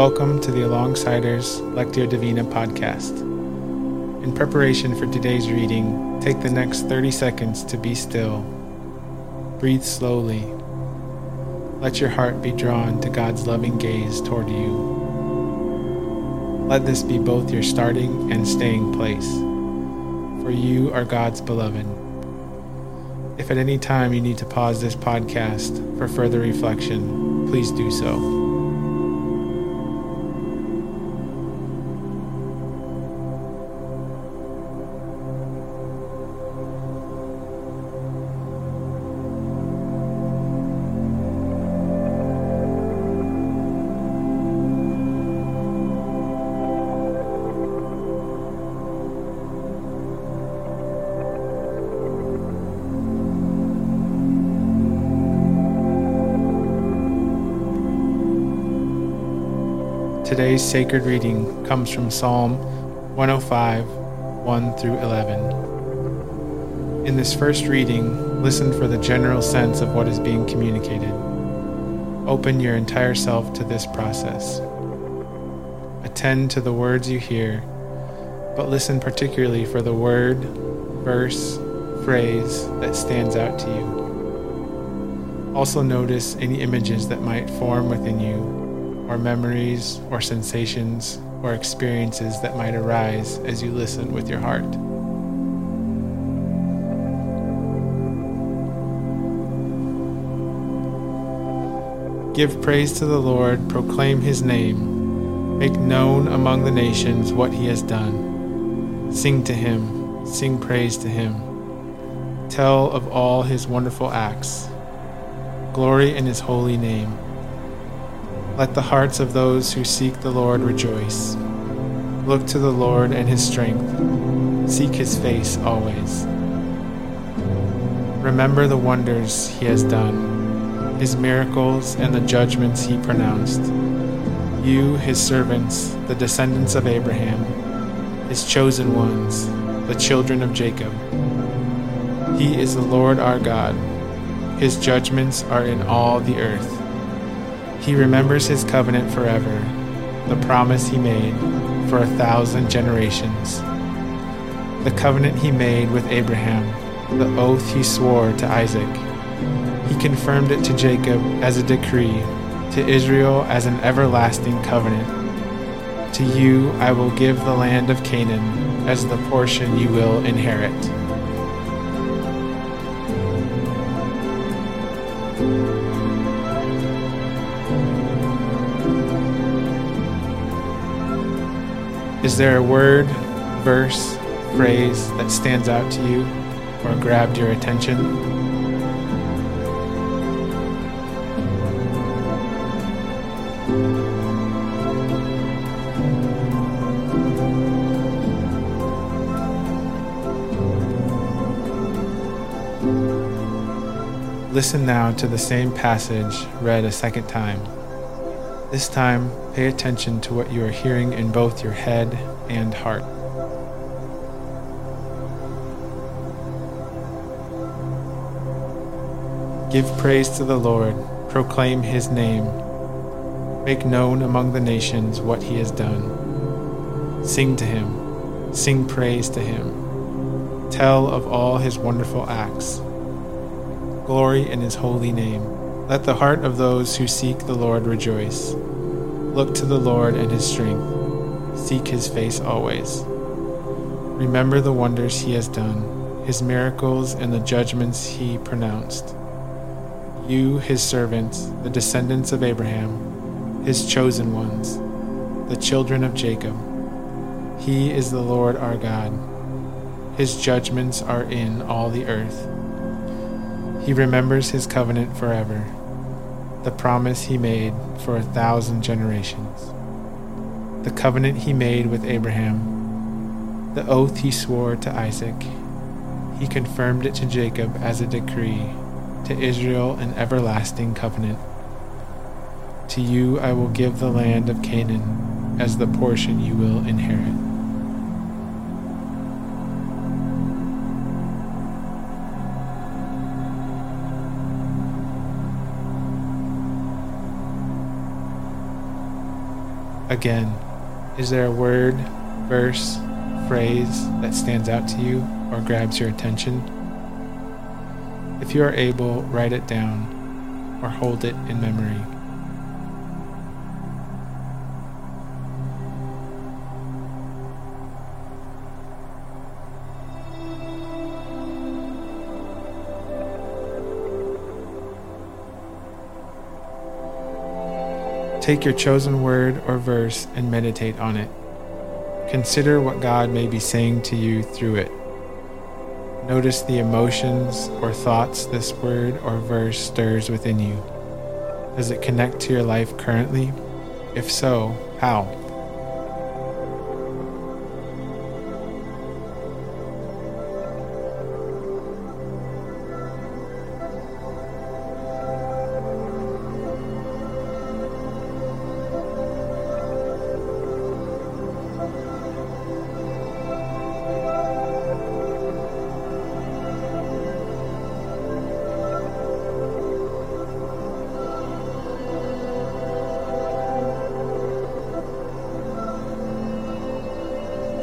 Welcome to the Alongsiders Lectio Divina podcast. In preparation for today's reading, take the next 30 seconds to be still. Breathe slowly. Let your heart be drawn to God's loving gaze toward you. Let this be both your starting and staying place, for you are God's beloved. If at any time you need to pause this podcast for further reflection, please do so. Today's sacred reading comes from Psalm 105, 1 through 11. In this first reading, listen for the general sense of what is being communicated. Open your entire self to this process. Attend to the words you hear, but listen particularly for the word, verse, phrase that stands out to you. Also, notice any images that might form within you or memories or sensations or experiences that might arise as you listen with your heart. Give praise to the Lord, proclaim his name, make known among the nations what he has done. Sing to him, sing praise to him. Tell of all his wonderful acts. Glory in his holy name. Let the hearts of those who seek the Lord rejoice. Look to the Lord and his strength. Seek his face always. Remember the wonders he has done, his miracles and the judgments he pronounced. You, his servants, the descendants of Abraham, his chosen ones, the children of Jacob. He is the Lord our God. His judgments are in all the earth. He remembers his covenant forever, the promise he made for a thousand generations. The covenant he made with Abraham, the oath he swore to Isaac. He confirmed it to Jacob as a decree, to Israel as an everlasting covenant. To you I will give the land of Canaan as the portion you will inherit. Is there a word, verse, phrase that stands out to you or grabbed your attention? Listen now to the same passage read a second time. This time, pay attention to what you are hearing in both your head and heart. Give praise to the Lord, proclaim his name, make known among the nations what he has done. Sing to him, sing praise to him, tell of all his wonderful acts. Glory in his holy name. Let the heart of those who seek the Lord rejoice. Look to the Lord and his strength. Seek his face always. Remember the wonders he has done, his miracles and the judgments he pronounced. You, his servants, the descendants of Abraham, his chosen ones, the children of Jacob. He is the Lord our God. His judgments are in all the earth. He remembers his covenant forever the promise he made for a thousand generations, the covenant he made with Abraham, the oath he swore to Isaac. He confirmed it to Jacob as a decree, to Israel an everlasting covenant. To you I will give the land of Canaan as the portion you will inherit. Again, is there a word, verse, phrase that stands out to you or grabs your attention? If you are able, write it down or hold it in memory. Take your chosen word or verse and meditate on it. Consider what God may be saying to you through it. Notice the emotions or thoughts this word or verse stirs within you. Does it connect to your life currently? If so, how?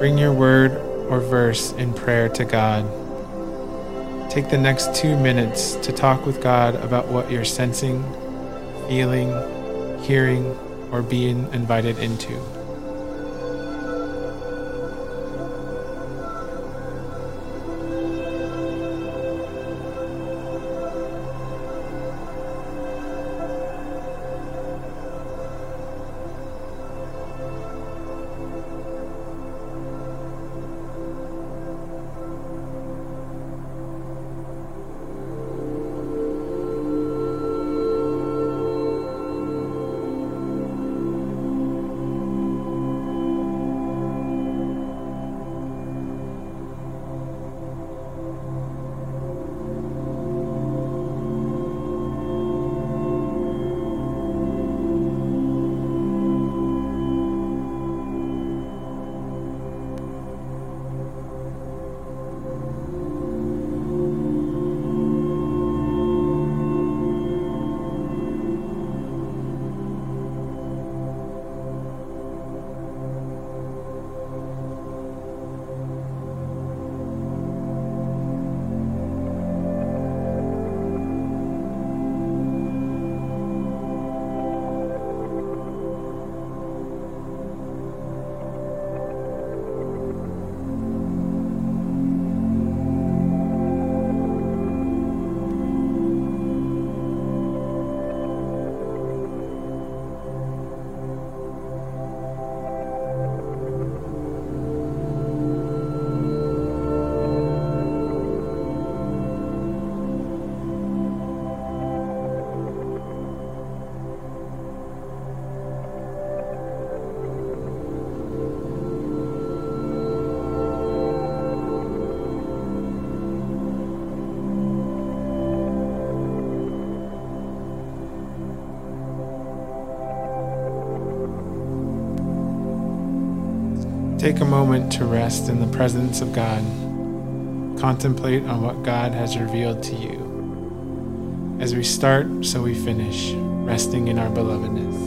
Bring your word or verse in prayer to God. Take the next two minutes to talk with God about what you're sensing, feeling, hearing, or being invited into. Take a moment to rest in the presence of God. Contemplate on what God has revealed to you. As we start, so we finish, resting in our belovedness.